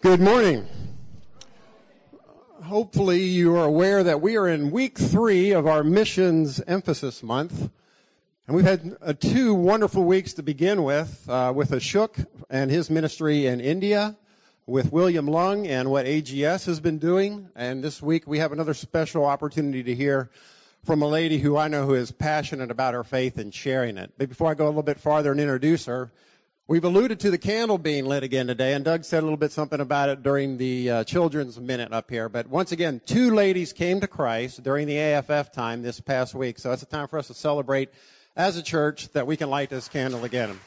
Good morning. Hopefully you are aware that we are in week three of our missions emphasis month. And we've had uh, two wonderful weeks to begin with, uh, with Ashok and his ministry in India, with William Lung and what AGS has been doing. And this week we have another special opportunity to hear from a lady who I know who is passionate about her faith and sharing it. But before I go a little bit farther and introduce her, We've alluded to the candle being lit again today, and Doug said a little bit something about it during the uh, children's minute up here. But once again, two ladies came to Christ during the AFF time this past week, so it's a time for us to celebrate as a church that we can light this candle again.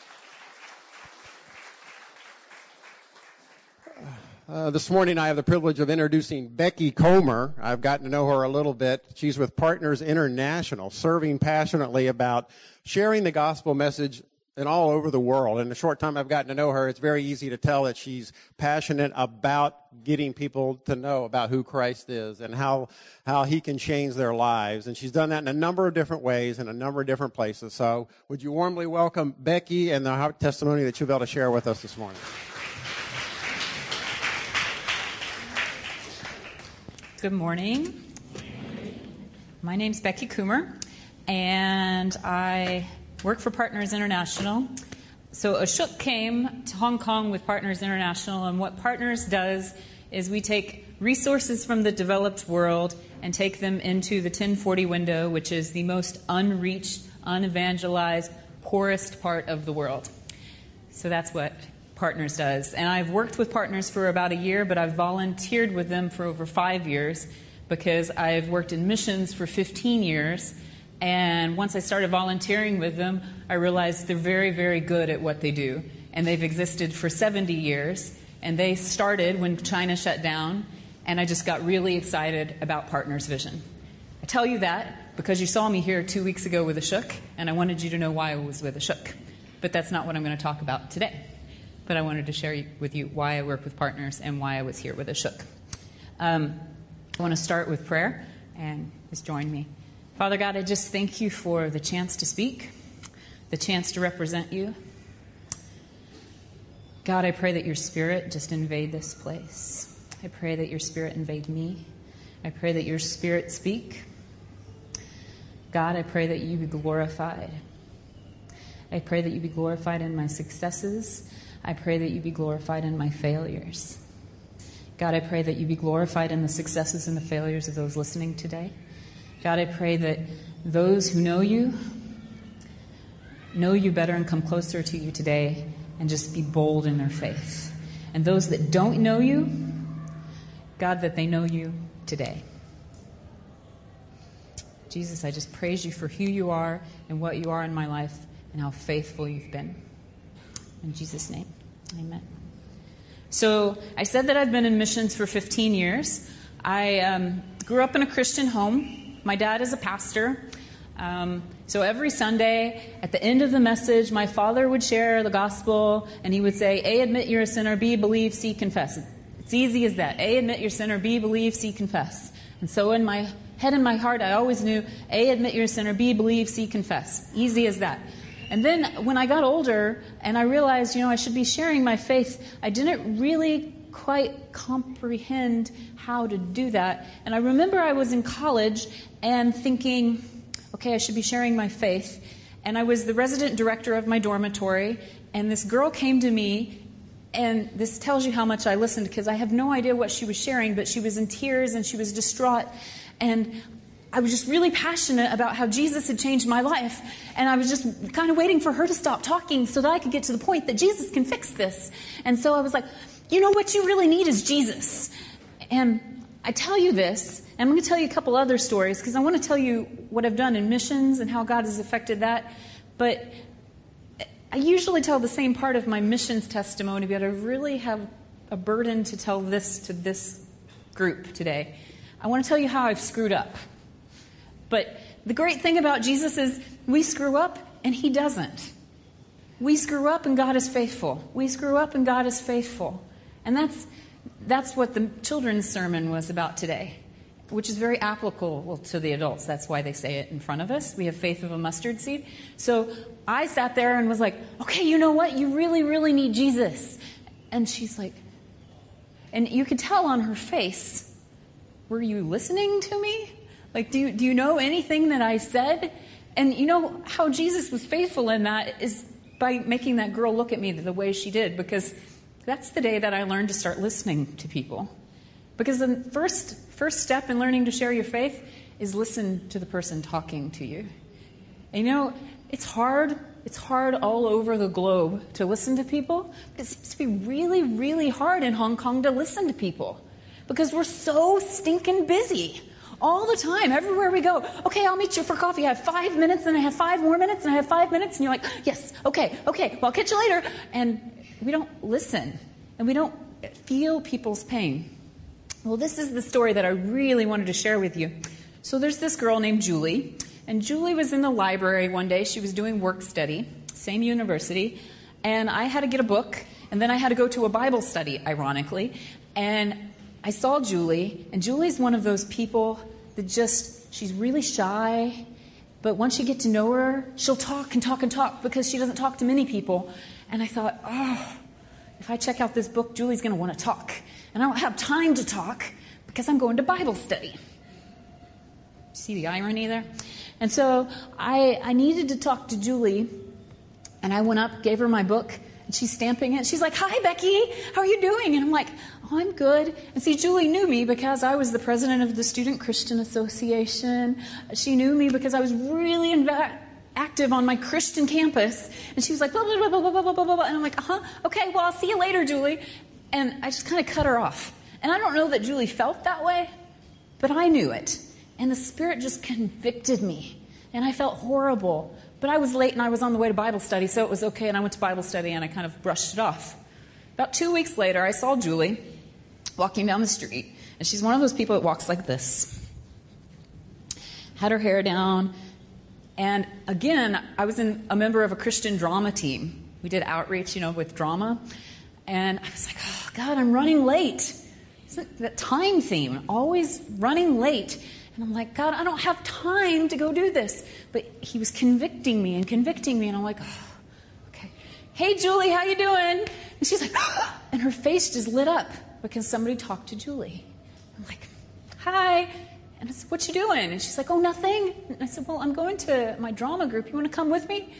Uh, this morning, I have the privilege of introducing Becky Comer. I've gotten to know her a little bit. She's with Partners International, serving passionately about sharing the gospel message and all over the world. In the short time I've gotten to know her, it's very easy to tell that she's passionate about getting people to know about who Christ is and how, how he can change their lives. And she's done that in a number of different ways in a number of different places. So would you warmly welcome Becky and the testimony that you'll be able to share with us this morning? Good morning. My name's Becky Coomer, and I work for Partners International. So Ashok came to Hong Kong with Partners International, and what Partners does is we take resources from the developed world and take them into the 1040 window, which is the most unreached, unevangelized, poorest part of the world. So that's what Partners does. And I've worked with Partners for about a year, but I've volunteered with them for over five years because I've worked in missions for 15 years and once I started volunteering with them, I realized they're very, very good at what they do. And they've existed for 70 years. And they started when China shut down. And I just got really excited about Partners Vision. I tell you that because you saw me here two weeks ago with Ashok, and I wanted you to know why I was with Ashok. But that's not what I'm going to talk about today. But I wanted to share with you why I work with partners and why I was here with Ashok. Um, I want to start with prayer, and just join me. Father God, I just thank you for the chance to speak, the chance to represent you. God, I pray that your spirit just invade this place. I pray that your spirit invade me. I pray that your spirit speak. God, I pray that you be glorified. I pray that you be glorified in my successes. I pray that you be glorified in my failures. God, I pray that you be glorified in the successes and the failures of those listening today. God, I pray that those who know you know you better and come closer to you today and just be bold in their faith. And those that don't know you, God, that they know you today. Jesus, I just praise you for who you are and what you are in my life and how faithful you've been. In Jesus' name, amen. So I said that I've been in missions for 15 years. I um, grew up in a Christian home. My dad is a pastor. Um, so every Sunday, at the end of the message, my father would share the gospel and he would say, A, admit you're a sinner, B, believe, C, confess. It's easy as that. A, admit you're a sinner, B, believe, C, confess. And so in my head and my heart, I always knew A, admit you're a sinner, B, believe, C, confess. Easy as that. And then when I got older and I realized, you know, I should be sharing my faith, I didn't really quite comprehend how to do that. And I remember I was in college and thinking, okay, I should be sharing my faith. And I was the resident director of my dormitory, and this girl came to me. And this tells you how much I listened because I have no idea what she was sharing, but she was in tears and she was distraught. And I was just really passionate about how Jesus had changed my life. And I was just kind of waiting for her to stop talking so that I could get to the point that Jesus can fix this. And so I was like, you know what you really need is Jesus. And I tell you this, and I'm going to tell you a couple other stories because I want to tell you what I've done in missions and how God has affected that. But I usually tell the same part of my missions testimony, but I really have a burden to tell this to this group today. I want to tell you how I've screwed up. But the great thing about Jesus is we screw up and he doesn't. We screw up and God is faithful. We screw up and God is faithful. And that's, that's what the children's sermon was about today, which is very applicable to the adults. That's why they say it in front of us. We have faith of a mustard seed. So I sat there and was like, okay, you know what? You really, really need Jesus. And she's like, And you could tell on her face, were you listening to me? Like, do you, do you know anything that I said? And you know how Jesus was faithful in that is by making that girl look at me the way she did, because that's the day that I learned to start listening to people. Because the first, first step in learning to share your faith is listen to the person talking to you. And you know, it's hard. It's hard all over the globe to listen to people. It seems to be really, really hard in Hong Kong to listen to people because we're so stinking busy all the time, everywhere we go. Okay, I'll meet you for coffee. I have five minutes, and I have five more minutes, and I have five minutes, and you're like, yes, okay, okay, well, I'll catch you later. And we don't listen, and we don't feel people's pain. Well, this is the story that I really wanted to share with you. So there's this girl named Julie, and Julie was in the library one day. She was doing work study, same university, and I had to get a book, and then I had to go to a Bible study, ironically. And I saw Julie, and Julie's one of those people that just, she's really shy, but once you get to know her, she'll talk and talk and talk because she doesn't talk to many people. And I thought, oh, if I check out this book, Julie's going to want to talk. And I don't have time to talk because I'm going to Bible study. See the irony there? And so I, I needed to talk to Julie, and I went up, gave her my book, and she's stamping it. She's like, Hi, Becky, how are you doing? And I'm like, Oh, I'm good. And see, Julie knew me because I was the president of the Student Christian Association. She knew me because I was really inv- active on my Christian campus. And she was like, blah, blah, blah, blah, blah, blah, blah, blah. And I'm like, uh huh, okay, well, I'll see you later, Julie. And I just kind of cut her off. And I don't know that Julie felt that way, but I knew it. And the Spirit just convicted me. And I felt horrible. But I was late and I was on the way to Bible study, so it was okay. And I went to Bible study and I kind of brushed it off. About two weeks later, I saw Julie walking down the street. And she's one of those people that walks like this. Had her hair down. And again, I was in, a member of a Christian drama team. We did outreach, you know, with drama. And I was like, oh, God, I'm running late. Isn't that time theme? Always running late. And I'm like, God, I don't have time to go do this. But he was convicting me and convicting me, and I'm like, oh, okay. Hey, Julie, how you doing? And she's like, oh, and her face just lit up because somebody talked to Julie. I'm like, hi. And I said, what you doing? And she's like, oh, nothing. And I said, well, I'm going to my drama group. You want to come with me?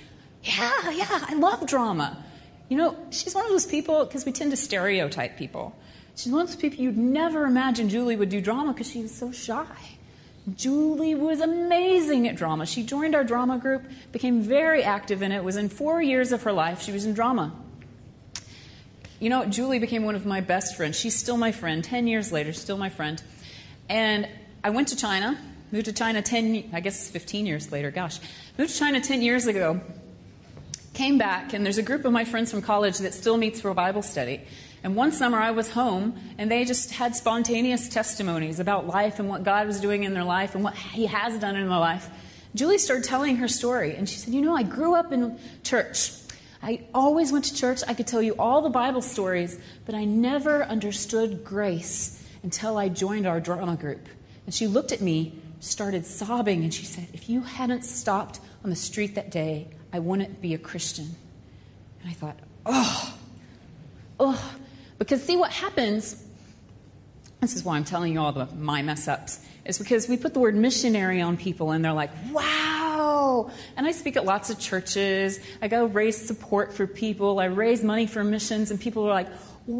Yeah, yeah, I love drama. You know, she's one of those people, because we tend to stereotype people. She's one of those people you'd never imagine Julie would do drama because she was so shy. Julie was amazing at drama. She joined our drama group, became very active in it, was in four years of her life, she was in drama. You know, Julie became one of my best friends. She's still my friend, 10 years later, still my friend. And I went to China, moved to China 10, I guess 15 years later, gosh. Moved to China 10 years ago, came back, and there's a group of my friends from college that still meets for a Bible study. And one summer I was home and they just had spontaneous testimonies about life and what God was doing in their life and what He has done in their life. Julie started telling her story and she said, You know, I grew up in church. I always went to church. I could tell you all the Bible stories, but I never understood grace until I joined our drama group. And she looked at me, started sobbing, and she said, If you hadn't stopped on the street that day, I wouldn't be a Christian. And I thought, Oh, oh. Because see what happens, this is why I'm telling you all the my mess ups, is because we put the word missionary on people and they're like, wow. And I speak at lots of churches. I go raise support for people. I raise money for missions and people are like,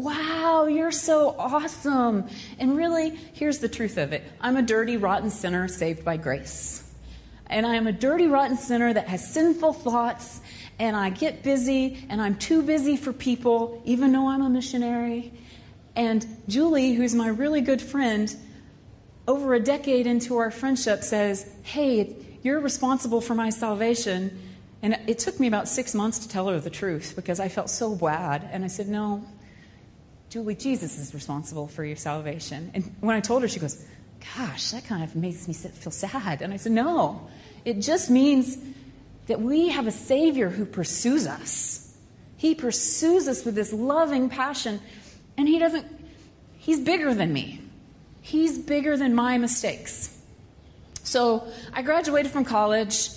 wow, you're so awesome. And really, here's the truth of it. I'm a dirty, rotten sinner saved by grace. And I am a dirty, rotten sinner that has sinful thoughts and I get busy and I'm too busy for people, even though I'm a missionary. And Julie, who's my really good friend, over a decade into our friendship says, Hey, you're responsible for my salvation. And it took me about six months to tell her the truth because I felt so bad. And I said, No, Julie, Jesus is responsible for your salvation. And when I told her, she goes, Gosh, that kind of makes me feel sad. And I said, No, it just means that we have a Savior who pursues us. He pursues us with this loving passion, and He doesn't, He's bigger than me. He's bigger than my mistakes. So I graduated from college,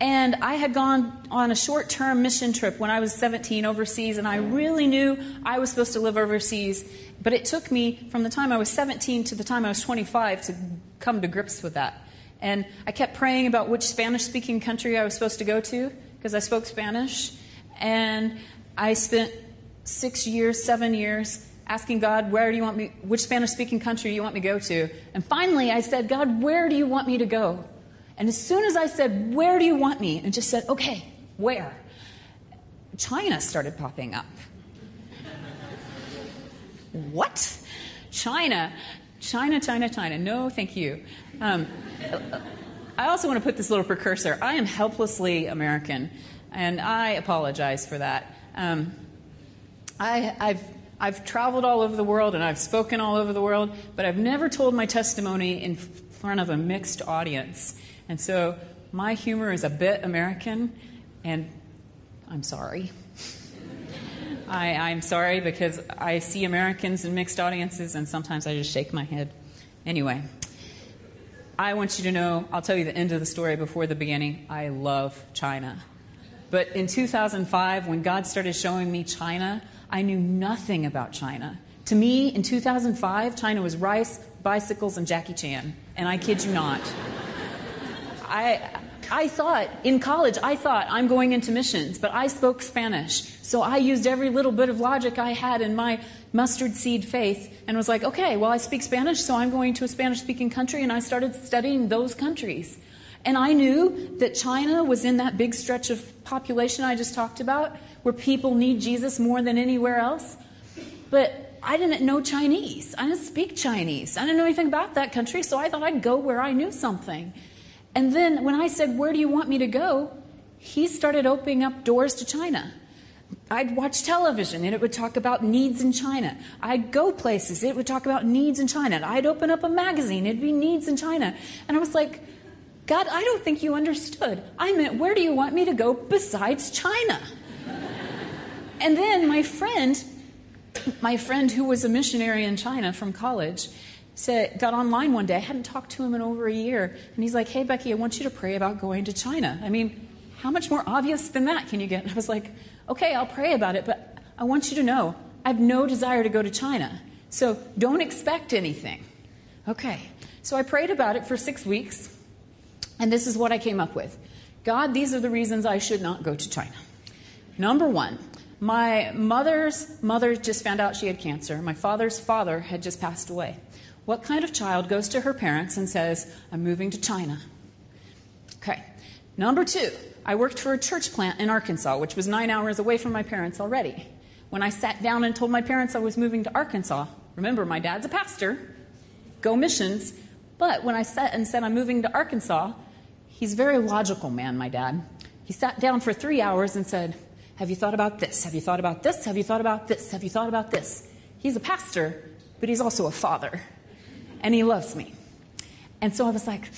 And I had gone on a short term mission trip when I was 17 overseas, and I really knew I was supposed to live overseas. But it took me from the time I was 17 to the time I was 25 to come to grips with that. And I kept praying about which Spanish speaking country I was supposed to go to because I spoke Spanish. And I spent six years, seven years asking God, where do you want me, which Spanish speaking country do you want me to go to? And finally I said, God, where do you want me to go? And as soon as I said, Where do you want me? and just said, Okay, where? China started popping up. what? China. China, China, China. No, thank you. Um, I also want to put this little precursor. I am helplessly American, and I apologize for that. Um, I, have I've traveled all over the world and I've spoken all over the world, but I've never told my testimony in front of a mixed audience. And so my humor is a bit American, and I'm sorry. I, I'm sorry because I see Americans in mixed audiences, and sometimes I just shake my head. Anyway, I want you to know, I'll tell you the end of the story before the beginning. I love China. But in 2005, when God started showing me China, I knew nothing about China. To me, in 2005, China was rice, bicycles, and Jackie Chan. And I kid you not. I, I thought in college, I thought I'm going into missions, but I spoke Spanish. So I used every little bit of logic I had in my mustard seed faith and was like, okay, well, I speak Spanish, so I'm going to a Spanish speaking country, and I started studying those countries. And I knew that China was in that big stretch of population I just talked about, where people need Jesus more than anywhere else. But I didn't know Chinese. I didn't speak Chinese. I didn't know anything about that country, so I thought I'd go where I knew something. And then when I said, Where do you want me to go? he started opening up doors to China. I'd watch television and it would talk about needs in China. I'd go places, it would talk about needs in China. I'd open up a magazine, it'd be needs in China. And I was like, God, I don't think you understood. I meant, where do you want me to go besides China? and then my friend, my friend who was a missionary in China from college, said, got online one day. I hadn't talked to him in over a year. And he's like, Hey, Becky, I want you to pray about going to China. I mean, how much more obvious than that can you get? And I was like, Okay, I'll pray about it, but I want you to know I have no desire to go to China. So don't expect anything. Okay. So I prayed about it for six weeks, and this is what I came up with God, these are the reasons I should not go to China. Number one, my mother's mother just found out she had cancer. My father's father had just passed away. What kind of child goes to her parents and says, I'm moving to China? Okay. Number two, I worked for a church plant in Arkansas, which was nine hours away from my parents already. When I sat down and told my parents I was moving to Arkansas, remember, my dad's a pastor, go missions. But when I sat and said I'm moving to Arkansas, he's a very logical man, my dad. He sat down for three hours and said, Have you thought about this? Have you thought about this? Have you thought about this? Have you thought about this? He's a pastor, but he's also a father and he loves me. And so I was like,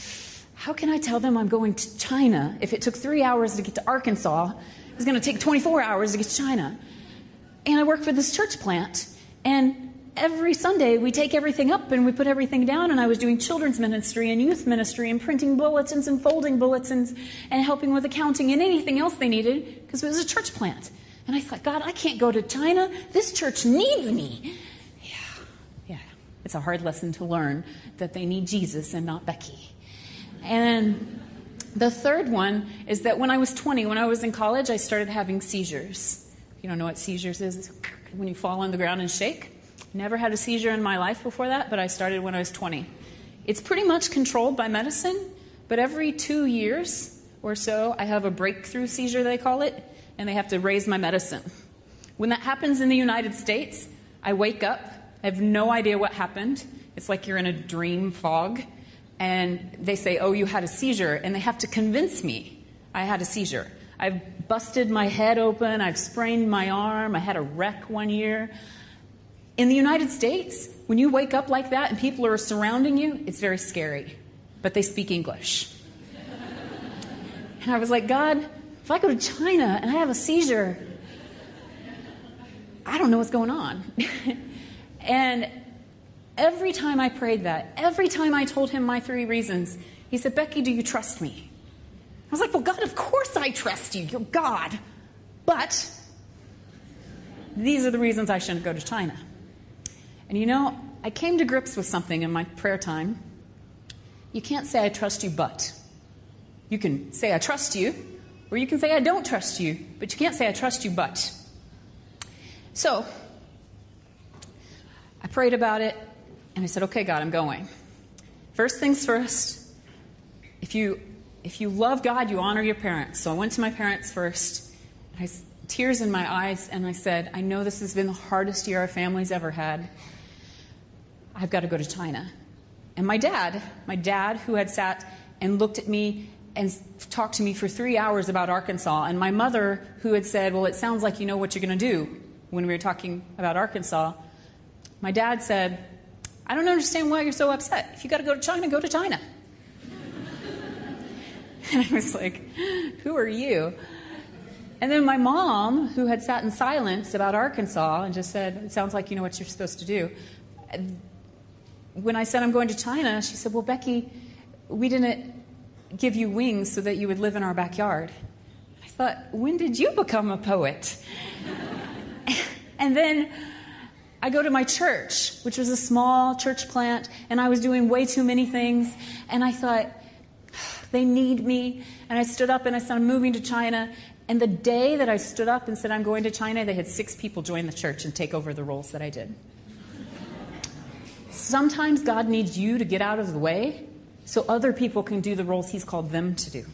how can I tell them I'm going to China if it took three hours to get to Arkansas? It's going to take 24 hours to get to China. And I work for this church plant, and every Sunday we take everything up and we put everything down. And I was doing children's ministry and youth ministry and printing bulletins and folding bulletins and helping with accounting and anything else they needed because it was a church plant. And I thought, God, I can't go to China. This church needs me. It's a hard lesson to learn that they need Jesus and not Becky. And the third one is that when I was 20, when I was in college, I started having seizures. If you don't know what seizures is, when you fall on the ground and shake. Never had a seizure in my life before that, but I started when I was 20. It's pretty much controlled by medicine, but every two years or so, I have a breakthrough seizure, they call it, and they have to raise my medicine. When that happens in the United States, I wake up I have no idea what happened. It's like you're in a dream fog. And they say, Oh, you had a seizure. And they have to convince me I had a seizure. I've busted my head open. I've sprained my arm. I had a wreck one year. In the United States, when you wake up like that and people are surrounding you, it's very scary. But they speak English. and I was like, God, if I go to China and I have a seizure, I don't know what's going on. And every time I prayed that, every time I told him my three reasons, he said, Becky, do you trust me? I was like, Well, God, of course I trust you. You're God. But these are the reasons I shouldn't go to China. And you know, I came to grips with something in my prayer time. You can't say, I trust you, but. You can say, I trust you, or you can say, I don't trust you, but you can't say, I trust you, but. So, prayed about it, and I said, Okay, God, I'm going. First things first, if you, if you love God, you honor your parents. So I went to my parents first. I, tears in my eyes, and I said, I know this has been the hardest year our family's ever had. I've got to go to China. And my dad, my dad, who had sat and looked at me and talked to me for three hours about Arkansas, and my mother, who had said, Well, it sounds like you know what you're going to do when we were talking about Arkansas, my dad said, I don't understand why you're so upset. If you got to go to China, go to China. and I was like, Who are you? And then my mom, who had sat in silence about Arkansas and just said, It sounds like you know what you're supposed to do. When I said I'm going to China, she said, Well, Becky, we didn't give you wings so that you would live in our backyard. I thought, When did you become a poet? and then I go to my church, which was a small church plant, and I was doing way too many things. And I thought, they need me. And I stood up and I said, I'm moving to China. And the day that I stood up and said, I'm going to China, they had six people join the church and take over the roles that I did. Sometimes God needs you to get out of the way so other people can do the roles He's called them to do.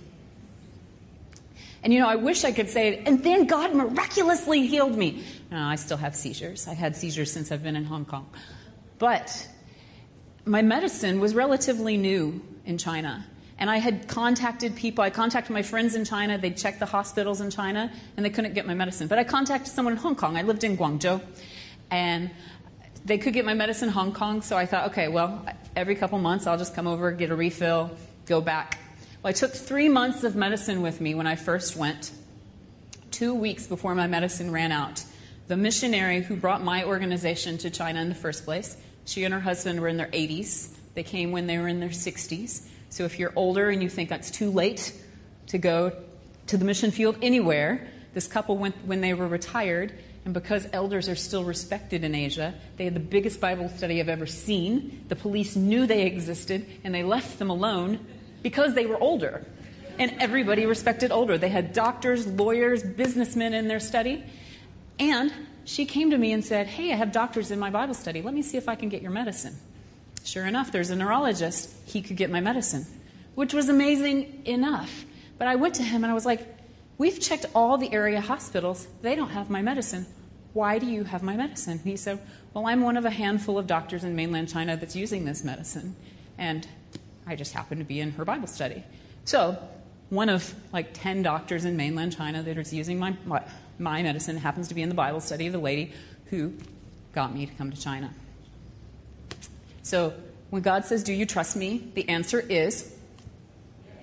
And you know, I wish I could say, it and then God miraculously healed me. No, I still have seizures. I've had seizures since I've been in Hong Kong. But my medicine was relatively new in China. And I had contacted people. I contacted my friends in China. They'd checked the hospitals in China, and they couldn't get my medicine. But I contacted someone in Hong Kong. I lived in Guangzhou, and they could get my medicine in Hong Kong. So I thought, okay, well, every couple months I'll just come over, get a refill, go back. Well, I took three months of medicine with me when I first went. Two weeks before my medicine ran out, the missionary who brought my organization to China in the first place, she and her husband were in their 80s. They came when they were in their 60s. So if you're older and you think that's too late to go to the mission field anywhere, this couple went when they were retired, and because elders are still respected in Asia, they had the biggest Bible study I've ever seen. The police knew they existed, and they left them alone because they were older. And everybody respected older. They had doctors, lawyers, businessmen in their study. And she came to me and said, Hey, I have doctors in my Bible study. Let me see if I can get your medicine. Sure enough, there's a neurologist. He could get my medicine, which was amazing enough. But I went to him and I was like, We've checked all the area hospitals. They don't have my medicine. Why do you have my medicine? And he said, Well, I'm one of a handful of doctors in mainland China that's using this medicine. And I just happened to be in her Bible study. So, one of like 10 doctors in mainland China that is using my, my, my medicine happens to be in the Bible study of the lady who got me to come to China. So when God says, Do you trust me? the answer is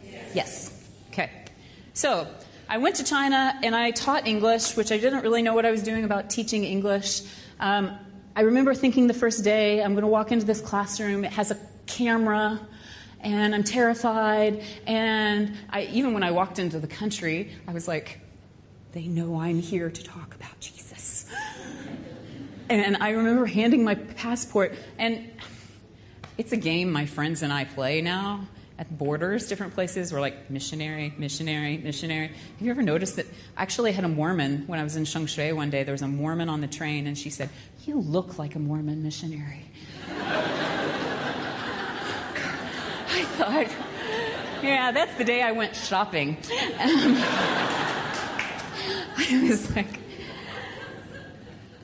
yes. yes. Okay. So I went to China and I taught English, which I didn't really know what I was doing about teaching English. Um, I remember thinking the first day, I'm going to walk into this classroom, it has a camera, and I'm terrified. And I, even when I walked into the country, I was like, they know I'm here to talk about Jesus. and I remember handing my passport, and it's a game my friends and I play now at borders, different places. We're like missionary, missionary, missionary. Have you ever noticed that? I actually, had a Mormon when I was in Shengshui one day. There was a Mormon on the train, and she said, "You look like a Mormon missionary." I thought, yeah, that's the day I went shopping. I was like,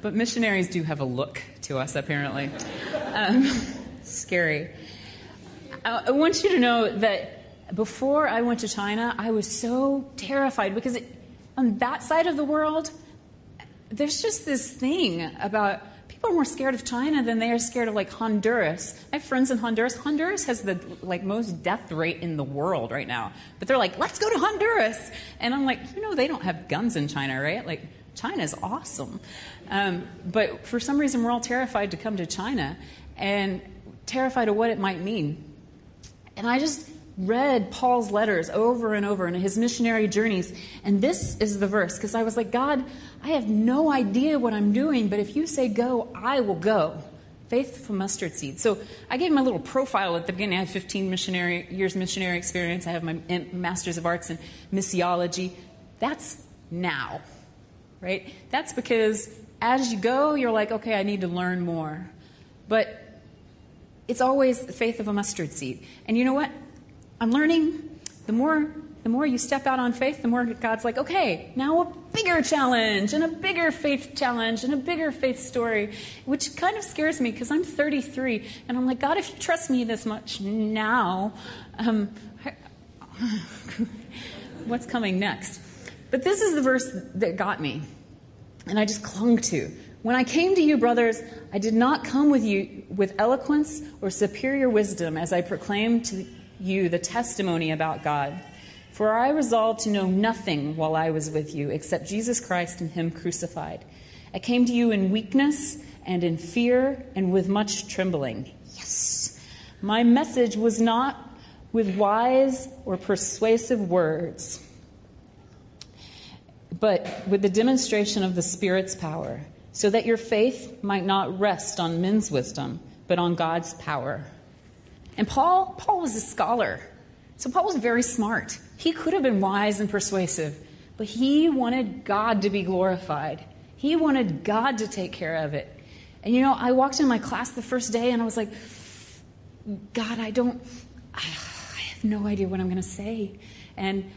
but missionaries do have a look to us, apparently. Um, scary. I want you to know that before I went to China, I was so terrified because it, on that side of the world, there's just this thing about people are more scared of China than they are scared of like Honduras. I have friends in Honduras. Honduras has the like most death rate in the world right now. But they're like, let's go to Honduras. And I'm like, you know, they don't have guns in China, right? Like, China's awesome. Um, but for some reason, we're all terrified to come to China and terrified of what it might mean. And I just read Paul's letters over and over in his missionary journeys. And this is the verse because I was like, God, I have no idea what I'm doing, but if you say go, I will go. Faith from mustard seed. So I gave a little profile at the beginning. I have 15 missionary years missionary experience. I have my master's of arts in missiology. That's now, right? That's because as you go, you're like, okay, I need to learn more. But it's always the faith of a mustard seed. And you know what? I'm learning the more the more you step out on faith, the more God's like, okay, now a bigger challenge and a bigger faith challenge and a bigger faith story, which kind of scares me because I'm 33 and I'm like, God, if you trust me this much now, um, what's coming next? But this is the verse that got me, and I just clung to. When I came to you, brothers, I did not come with you with eloquence or superior wisdom as I proclaimed to you the testimony about God. For I resolved to know nothing while I was with you except Jesus Christ and Him crucified. I came to you in weakness and in fear and with much trembling. Yes. My message was not with wise or persuasive words, but with the demonstration of the Spirit's power so that your faith might not rest on men's wisdom, but on God's power. And Paul, Paul was a scholar. So Paul was very smart. He could have been wise and persuasive, but he wanted God to be glorified. He wanted God to take care of it. And you know, I walked in my class the first day and I was like, God, I don't, I have no idea what I'm going to say. And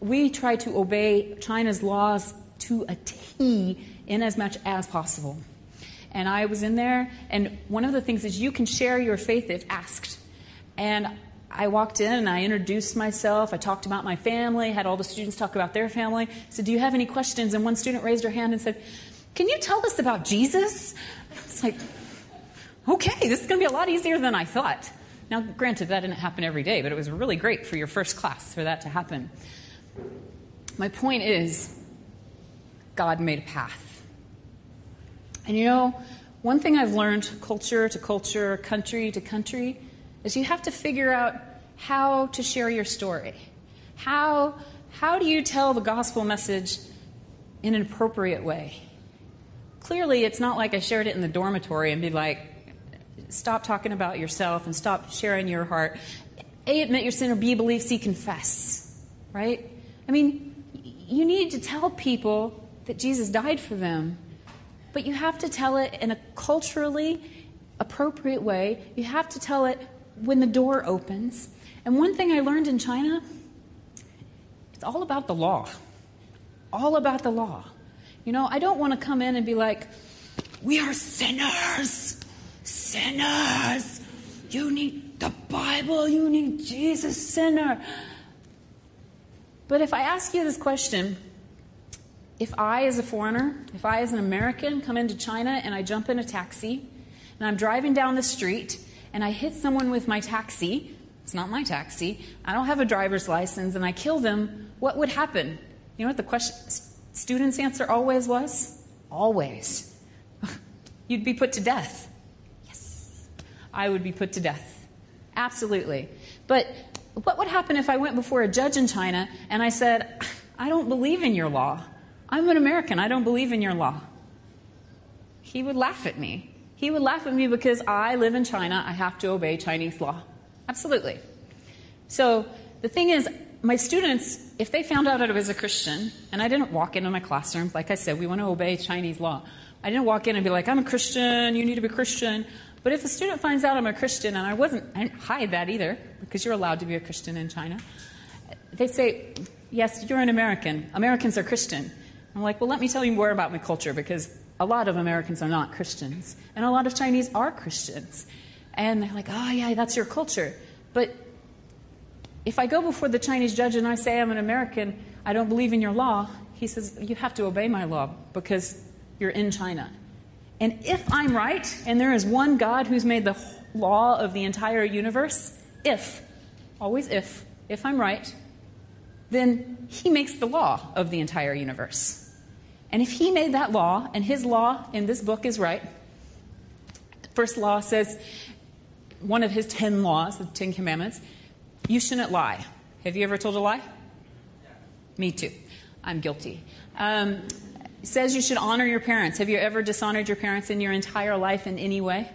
we try to obey China's laws to a T in as much as possible. And I was in there, and one of the things is you can share your faith if asked. And I walked in and I introduced myself. I talked about my family, had all the students talk about their family. Said, Do you have any questions? And one student raised her hand and said, Can you tell us about Jesus? It's like, okay, this is going to be a lot easier than I thought. Now, granted, that didn't happen every day, but it was really great for your first class for that to happen. My point is, God made a path. And you know, one thing I've learned culture to culture, country to country, is you have to figure out how to share your story. How, how do you tell the gospel message in an appropriate way? Clearly, it's not like I shared it in the dormitory and be like, stop talking about yourself and stop sharing your heart. A, admit your sin, or B, believe, C, confess. Right? I mean, you need to tell people that Jesus died for them but you have to tell it in a culturally appropriate way. You have to tell it when the door opens. And one thing I learned in China, it's all about the law. All about the law. You know, I don't want to come in and be like, we are sinners. Sinners. You need the Bible. You need Jesus, sinner. But if I ask you this question, if I, as a foreigner, if I, as an American, come into China and I jump in a taxi and I'm driving down the street and I hit someone with my taxi, it's not my taxi, I don't have a driver's license, and I kill them, what would happen? You know what the question, student's answer always was? Always. You'd be put to death. Yes. I would be put to death. Absolutely. But what would happen if I went before a judge in China and I said, I don't believe in your law? I'm an American. I don't believe in your law. He would laugh at me. He would laugh at me because I live in China. I have to obey Chinese law. Absolutely. So the thing is, my students, if they found out I was a Christian, and I didn't walk into my classroom, like I said, we want to obey Chinese law. I didn't walk in and be like, I'm a Christian, you need to be Christian. But if a student finds out I'm a Christian, and I wasn't, I didn't hide that either, because you're allowed to be a Christian in China, they say, Yes, you're an American. Americans are Christian. I'm like, well, let me tell you more about my culture because a lot of Americans are not Christians, and a lot of Chinese are Christians. And they're like, oh, yeah, that's your culture. But if I go before the Chinese judge and I say I'm an American, I don't believe in your law, he says, you have to obey my law because you're in China. And if I'm right, and there is one God who's made the law of the entire universe, if, always if, if I'm right, then he makes the law of the entire universe. And if he made that law, and his law in this book is right, first law says, one of his ten laws, the Ten Commandments, you shouldn't lie. Have you ever told a lie? Me too. I'm guilty. Um, says you should honor your parents. Have you ever dishonored your parents in your entire life in any way?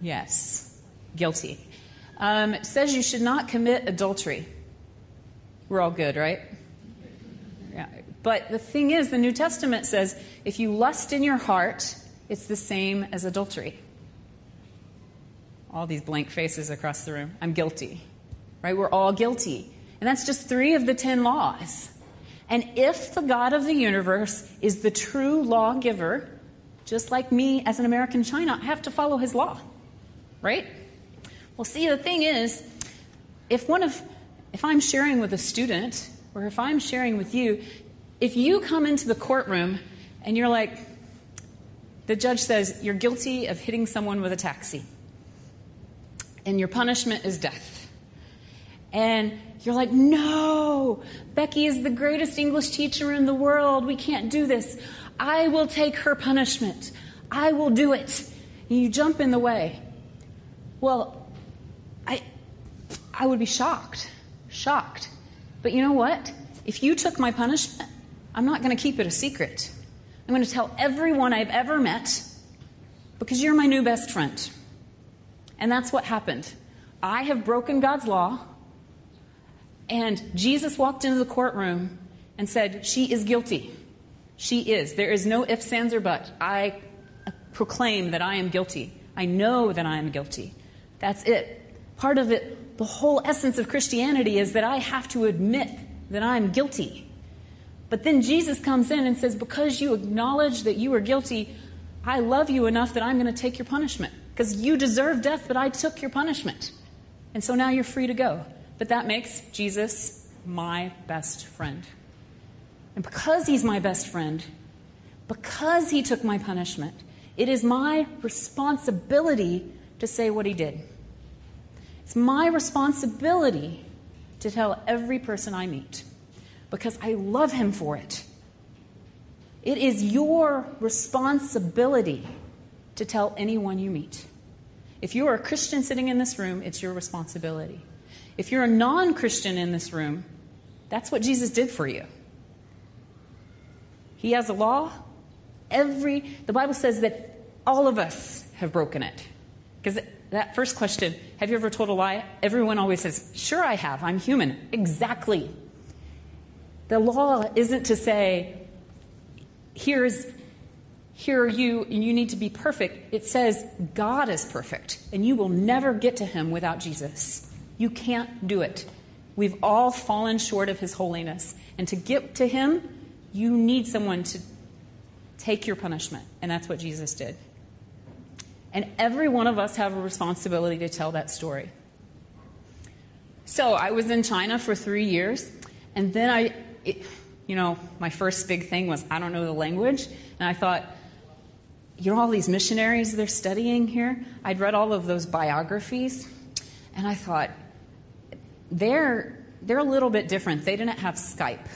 Yes. Guilty. Um, says you should not commit adultery. We're all good, right? But the thing is, the New Testament says if you lust in your heart, it's the same as adultery. All these blank faces across the room. I'm guilty. Right? We're all guilty. And that's just three of the ten laws. And if the God of the universe is the true lawgiver, just like me as an American China, I have to follow his law. Right? Well, see, the thing is, if one of if I'm sharing with a student or if I'm sharing with you, if you come into the courtroom and you're like, the judge says you're guilty of hitting someone with a taxi, and your punishment is death. And you're like, no, Becky is the greatest English teacher in the world. We can't do this. I will take her punishment. I will do it. And you jump in the way. Well, I, I would be shocked. Shocked. But you know what? If you took my punishment, I'm not going to keep it a secret. I'm going to tell everyone I've ever met because you're my new best friend. And that's what happened. I have broken God's law. And Jesus walked into the courtroom and said, She is guilty. She is. There is no ifs, ands, or buts. I proclaim that I am guilty. I know that I am guilty. That's it. Part of it, the whole essence of Christianity is that I have to admit that I'm guilty. But then Jesus comes in and says, Because you acknowledge that you are guilty, I love you enough that I'm going to take your punishment. Because you deserve death, but I took your punishment. And so now you're free to go. But that makes Jesus my best friend. And because he's my best friend, because he took my punishment, it is my responsibility to say what he did. It's my responsibility to tell every person I meet because I love him for it. It is your responsibility to tell anyone you meet. If you are a Christian sitting in this room, it's your responsibility. If you're a non Christian in this room, that's what Jesus did for you. He has a law. Every the Bible says that all of us have broken it. Because that first question, have you ever told a lie? Everyone always says, "Sure I have. I'm human." Exactly. The law isn't to say, "Here's here are you and you need to be perfect." It says God is perfect and you will never get to him without Jesus. You can't do it. We've all fallen short of his holiness. And to get to him, you need someone to take your punishment. And that's what Jesus did. And every one of us have a responsibility to tell that story. So I was in China for three years, and then I, it, you know, my first big thing was I don't know the language, and I thought, you know, all these missionaries they're studying here. I'd read all of those biographies, and I thought, they're they're a little bit different. They didn't have Skype,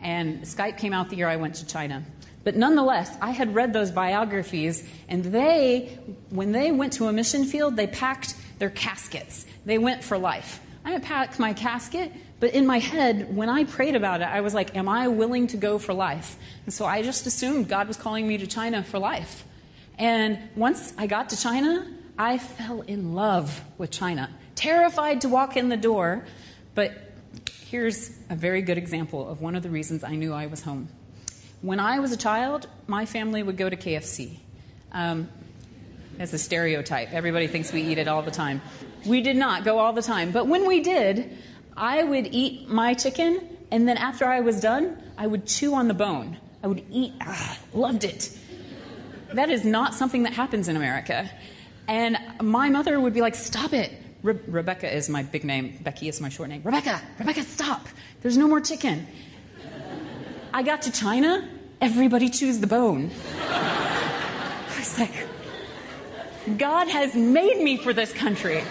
and Skype came out the year I went to China. But nonetheless, I had read those biographies, and they, when they went to a mission field, they packed their caskets. They went for life. I didn't pack my casket, but in my head, when I prayed about it, I was like, Am I willing to go for life? And so I just assumed God was calling me to China for life. And once I got to China, I fell in love with China. Terrified to walk in the door, but here's a very good example of one of the reasons I knew I was home. When I was a child, my family would go to KFC. Um, as a stereotype, everybody thinks we eat it all the time. We did not go all the time, but when we did, I would eat my chicken, and then after I was done, I would chew on the bone. I would eat, ah, loved it. That is not something that happens in America. And my mother would be like, Stop it. Re- Rebecca is my big name. Becky is my short name. Rebecca, Rebecca, stop. There's no more chicken. I got to China, everybody chews the bone. I was like, God has made me for this country.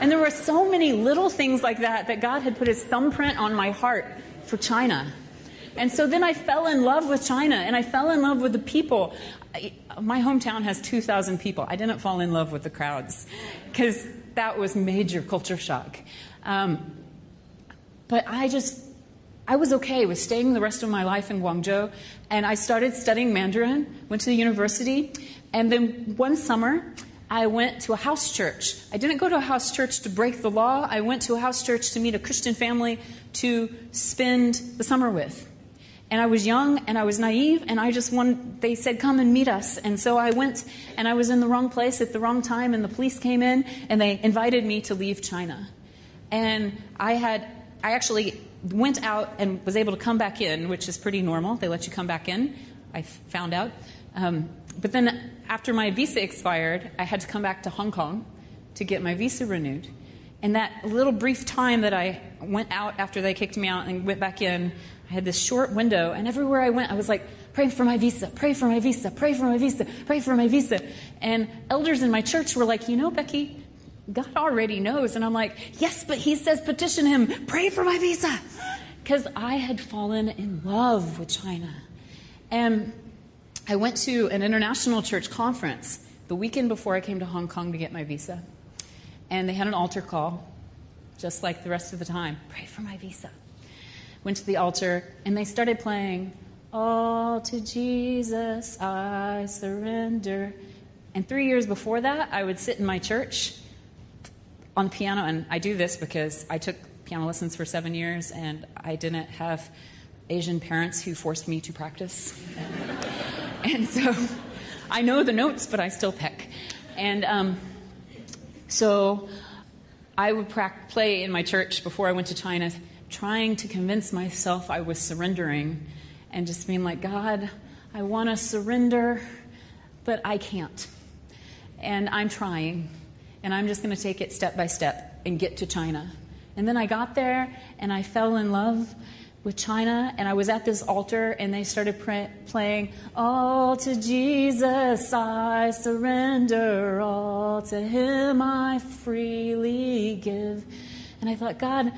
And there were so many little things like that that God had put his thumbprint on my heart for China. And so then I fell in love with China and I fell in love with the people. I, my hometown has 2,000 people. I didn't fall in love with the crowds because that was major culture shock. Um, but I just, I was okay with staying the rest of my life in Guangzhou. And I started studying Mandarin, went to the university. And then one summer, I went to a house church. I didn't go to a house church to break the law. I went to a house church to meet a Christian family to spend the summer with. And I was young and I was naive and I just wanted, they said, come and meet us. And so I went and I was in the wrong place at the wrong time and the police came in and they invited me to leave China. And I had, I actually went out and was able to come back in, which is pretty normal. They let you come back in, I found out. Um, but then after my visa expired, I had to come back to Hong Kong to get my visa renewed. And that little brief time that I went out after they kicked me out and went back in, I had this short window, and everywhere I went, I was like, pray for my visa, pray for my visa, pray for my visa, pray for my visa. And elders in my church were like, you know, Becky, God already knows. And I'm like, yes, but he says petition him, pray for my visa. Because I had fallen in love with China. And I went to an international church conference the weekend before I came to Hong Kong to get my visa. And they had an altar call, just like the rest of the time pray for my visa. Went to the altar, and they started playing, All to Jesus I surrender. And three years before that, I would sit in my church on the piano, and I do this because I took piano lessons for seven years, and I didn't have Asian parents who forced me to practice. and so I know the notes, but I still pick. And um, so I would play in my church before I went to China, trying to convince myself I was surrendering and just being like, God, I want to surrender, but I can't. And I'm trying. And I'm just going to take it step by step and get to China. And then I got there and I fell in love with China, and I was at this altar, and they started playing, All to Jesus I surrender, all to Him I freely give. And I thought, God,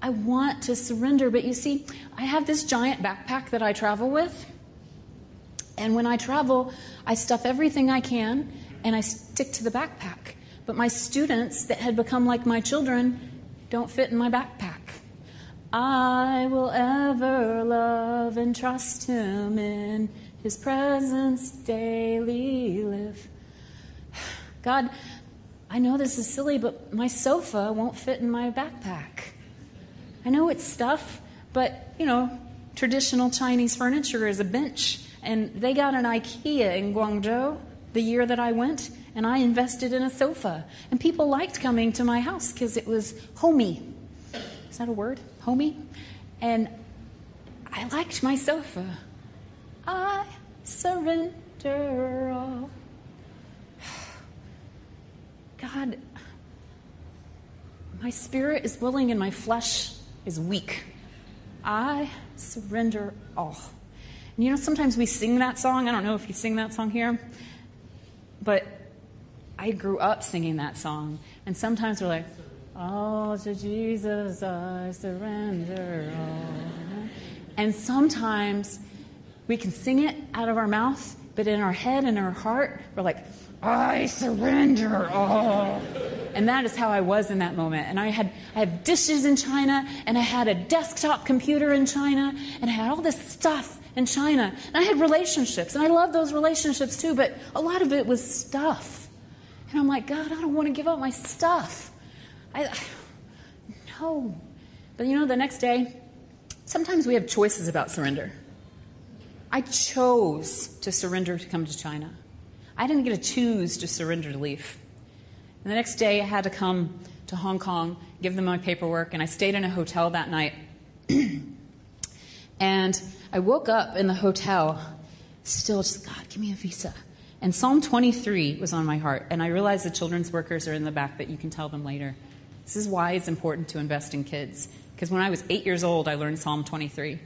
I want to surrender, but you see, I have this giant backpack that I travel with. And when I travel, I stuff everything I can and I stick to the backpack. But my students that had become like my children don't fit in my backpack. I will ever love and trust him in his presence daily live. God, I know this is silly, but my sofa won't fit in my backpack. I know it's stuff, but you know, traditional Chinese furniture is a bench. And they got an IKEA in Guangzhou the year that I went, and I invested in a sofa. And people liked coming to my house because it was homey. Is that a word? Homey? And I liked my sofa. I surrender all. God, my spirit is willing and my flesh is weak. I surrender all. And you know, sometimes we sing that song. I don't know if you sing that song here, but I grew up singing that song. And sometimes we're like, all to Jesus I surrender all. And sometimes we can sing it out of our mouth, but in our head and our heart, we're like, I surrender all. And that is how I was in that moment. And I had I had dishes in China, and I had a desktop computer in China, and I had all this stuff in China. And I had relationships, and I love those relationships too, but a lot of it was stuff. And I'm like, God, I don't want to give up my stuff. I, no. But you know, the next day, sometimes we have choices about surrender. I chose to surrender to come to China. I didn't get to choose to surrender to leave. And the next day, I had to come to Hong Kong, give them my paperwork, and I stayed in a hotel that night. and I woke up in the hotel, still just, God, give me a visa. And Psalm 23 was on my heart, and I realized the children's workers are in the back, but you can tell them later. This is why it's important to invest in kids. Because when I was eight years old, I learned Psalm 23.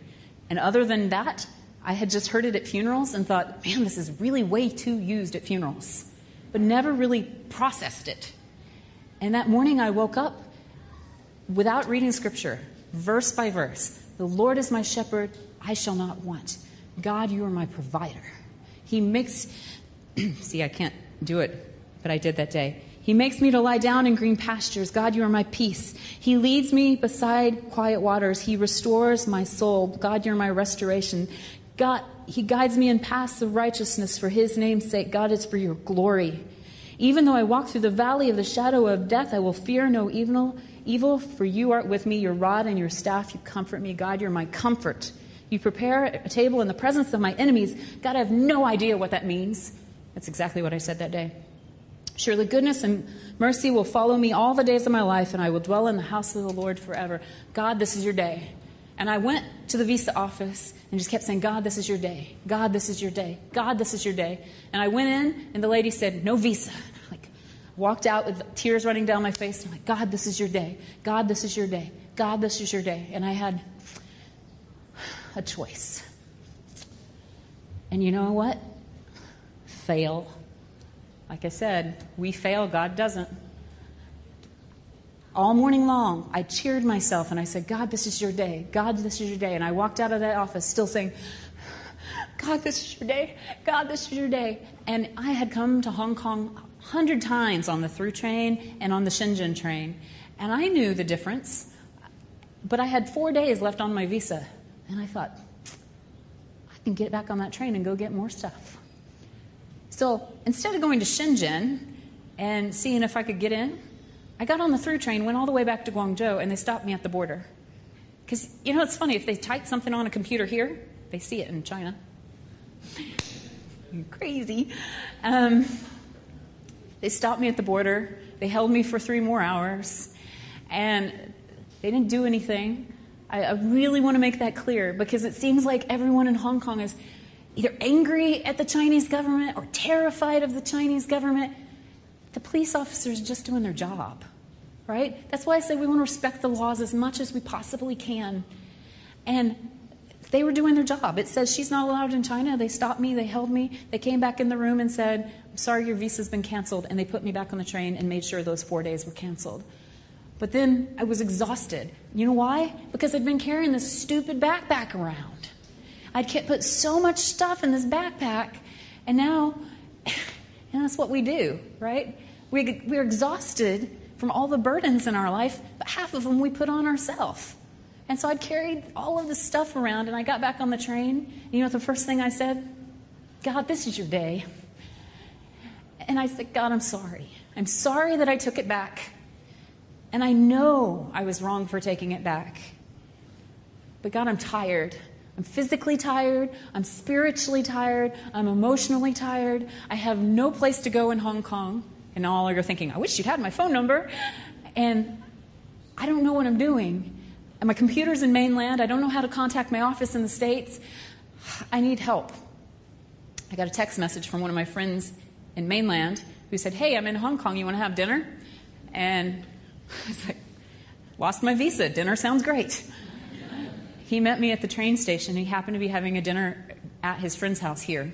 And other than that, I had just heard it at funerals and thought, man, this is really way too used at funerals, but never really processed it. And that morning I woke up without reading scripture, verse by verse. The Lord is my shepherd, I shall not want. God, you are my provider. He makes, see, I can't do it, but I did that day. He makes me to lie down in green pastures. God, you are my peace. He leads me beside quiet waters. He restores my soul. God, you're my restoration. God, He guides me in paths of righteousness for His name's sake. God, it's for your glory. Even though I walk through the valley of the shadow of death, I will fear no evil. Evil, for you art with me. Your rod and your staff, you comfort me. God, you're my comfort. You prepare a table in the presence of my enemies. God, I have no idea what that means. That's exactly what I said that day. Surely goodness and mercy will follow me all the days of my life, and I will dwell in the house of the Lord forever. God, this is your day. And I went to the visa office and just kept saying, God, this is your day. God, this is your day. God, this is your day. And I went in, and the lady said, No visa. Like, walked out with tears running down my face. I'm like, God, this is your day. God, this is your day. God, this is your day. And I had a choice. And you know what? Fail. Like I said, we fail, God doesn't. All morning long, I cheered myself and I said, God, this is your day. God, this is your day. And I walked out of that office still saying, God, this is your day. God, this is your day. And I had come to Hong Kong a hundred times on the through train and on the Shenzhen train. And I knew the difference. But I had four days left on my visa. And I thought, I can get back on that train and go get more stuff. So instead of going to Shenzhen and seeing if I could get in, I got on the through train, went all the way back to Guangzhou, and they stopped me at the border. Because, you know, it's funny, if they type something on a computer here, they see it in China. Crazy. Um, they stopped me at the border. They held me for three more hours. And they didn't do anything. I, I really want to make that clear because it seems like everyone in Hong Kong is either angry at the Chinese government or terrified of the Chinese government. The police officers just doing their job, right? That's why I say we want to respect the laws as much as we possibly can. And they were doing their job. It says she's not allowed in China. They stopped me, they held me, they came back in the room and said, I'm sorry, your visa's been canceled. And they put me back on the train and made sure those four days were canceled. But then I was exhausted. You know why? Because I'd been carrying this stupid backpack around. I'd put so much stuff in this backpack, and now, and that's what we do, right? We, we're exhausted from all the burdens in our life, but half of them we put on ourselves. And so I'd carried all of this stuff around, and I got back on the train. And you know the first thing I said? God, this is your day. And I said, God, I'm sorry. I'm sorry that I took it back. And I know I was wrong for taking it back. But God, I'm tired. I'm physically tired. I'm spiritually tired. I'm emotionally tired. I have no place to go in Hong Kong. And all you're thinking, I wish you'd had my phone number. And I don't know what I'm doing. And my computer's in mainland. I don't know how to contact my office in the States. I need help. I got a text message from one of my friends in mainland who said, Hey, I'm in Hong Kong. You want to have dinner? And I was like, Lost my visa. Dinner sounds great. He met me at the train station. He happened to be having a dinner at his friend's house here,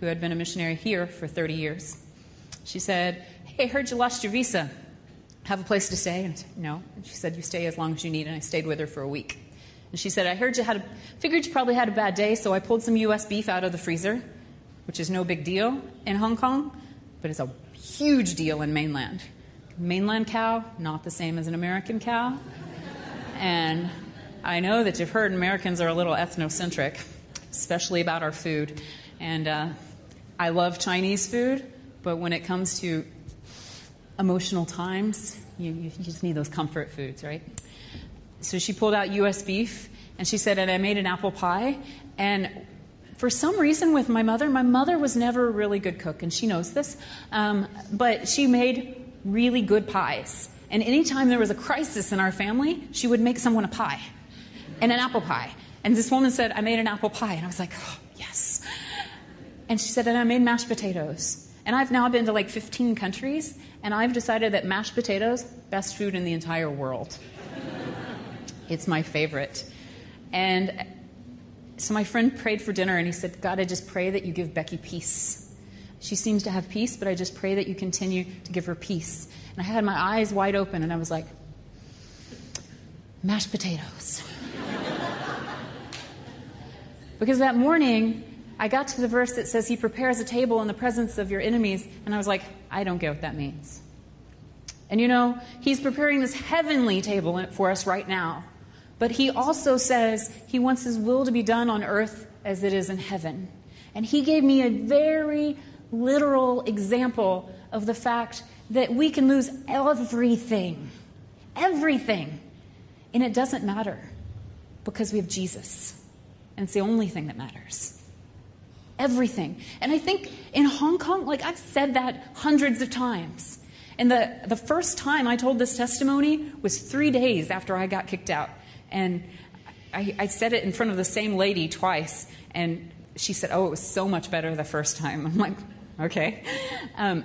who had been a missionary here for 30 years. She said, Hey, I heard you lost your visa. Have a place to stay? And I said, No. And she said, You stay as long as you need. And I stayed with her for a week. And she said, I heard you had a, figured you probably had a bad day, so I pulled some U.S. beef out of the freezer, which is no big deal in Hong Kong, but it's a huge deal in mainland. Mainland cow, not the same as an American cow. And I know that you've heard Americans are a little ethnocentric, especially about our food. And uh, I love Chinese food, but when it comes to emotional times, you, you just need those comfort foods, right? So she pulled out U.S. beef, and she said, and I made an apple pie. And for some reason, with my mother, my mother was never a really good cook, and she knows this, um, but she made really good pies. And anytime there was a crisis in our family, she would make someone a pie and an apple pie. And this woman said, I made an apple pie. And I was like, oh, yes. And she said, and I made mashed potatoes. And I've now been to like 15 countries, and I've decided that mashed potatoes, best food in the entire world. it's my favorite. And so my friend prayed for dinner, and he said, God, I just pray that you give Becky peace. She seems to have peace, but I just pray that you continue to give her peace. And I had my eyes wide open, and I was like, mashed potatoes. Because that morning, I got to the verse that says, He prepares a table in the presence of your enemies, and I was like, I don't get what that means. And you know, He's preparing this heavenly table for us right now. But He also says He wants His will to be done on earth as it is in heaven. And He gave me a very literal example of the fact that we can lose everything. Everything. And it doesn't matter because we have Jesus. And it's the only thing that matters everything. And I think in Hong Kong, like I've said that hundreds of times. And the, the first time I told this testimony was three days after I got kicked out. And I, I said it in front of the same lady twice. And she said, Oh, it was so much better the first time. I'm like, Okay. Um,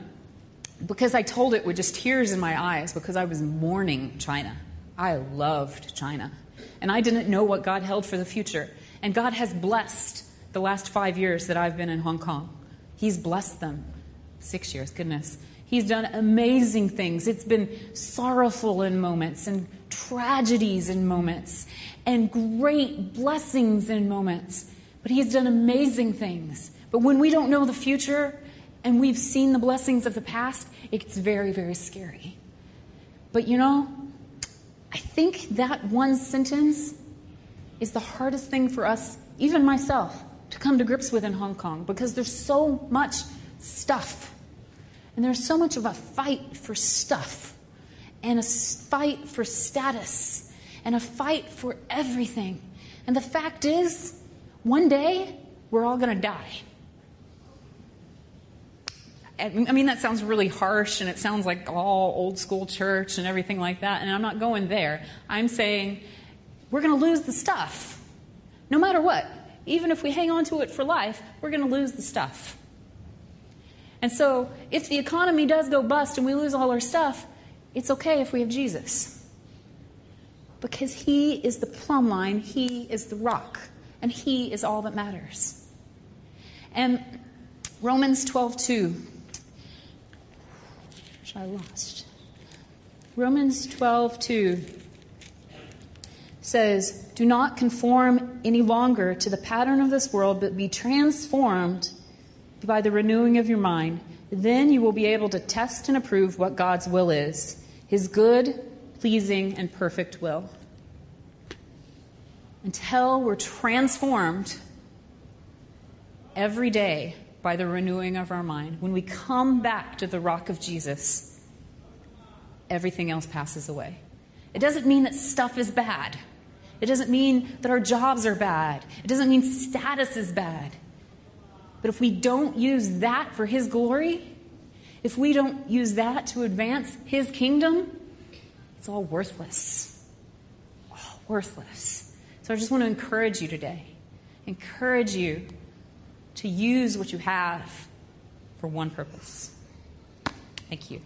because I told it with just tears in my eyes because I was mourning China. I loved China. And I didn't know what God held for the future. And God has blessed the last five years that I've been in Hong Kong. He's blessed them. Six years, goodness. He's done amazing things. It's been sorrowful in moments and tragedies in moments and great blessings in moments. But He's done amazing things. But when we don't know the future and we've seen the blessings of the past, it's very, very scary. But you know, I think that one sentence is the hardest thing for us, even myself, to come to grips with in Hong Kong because there's so much stuff. And there's so much of a fight for stuff and a fight for status and a fight for everything. And the fact is, one day, we're all going to die. I mean, that sounds really harsh and it sounds like all old school church and everything like that. And I'm not going there. I'm saying we're going to lose the stuff no matter what even if we hang on to it for life, we're going to lose the stuff. And so, if the economy does go bust and we lose all our stuff, it's okay if we have Jesus. Because He is the plumb line, He is the rock, and He is all that matters. And Romans 12 2, which I lost. Romans 12 2 says, Do not conform any longer to the pattern of this world, but be transformed by the renewing of your mind. Then you will be able to test and approve what God's will is his good, pleasing, and perfect will. Until we're transformed every day by the renewing of our mind, when we come back to the rock of Jesus, everything else passes away. It doesn't mean that stuff is bad. It doesn't mean that our jobs are bad. It doesn't mean status is bad. But if we don't use that for His glory, if we don't use that to advance His kingdom, it's all worthless. All worthless. So I just want to encourage you today. Encourage you to use what you have for one purpose. Thank you.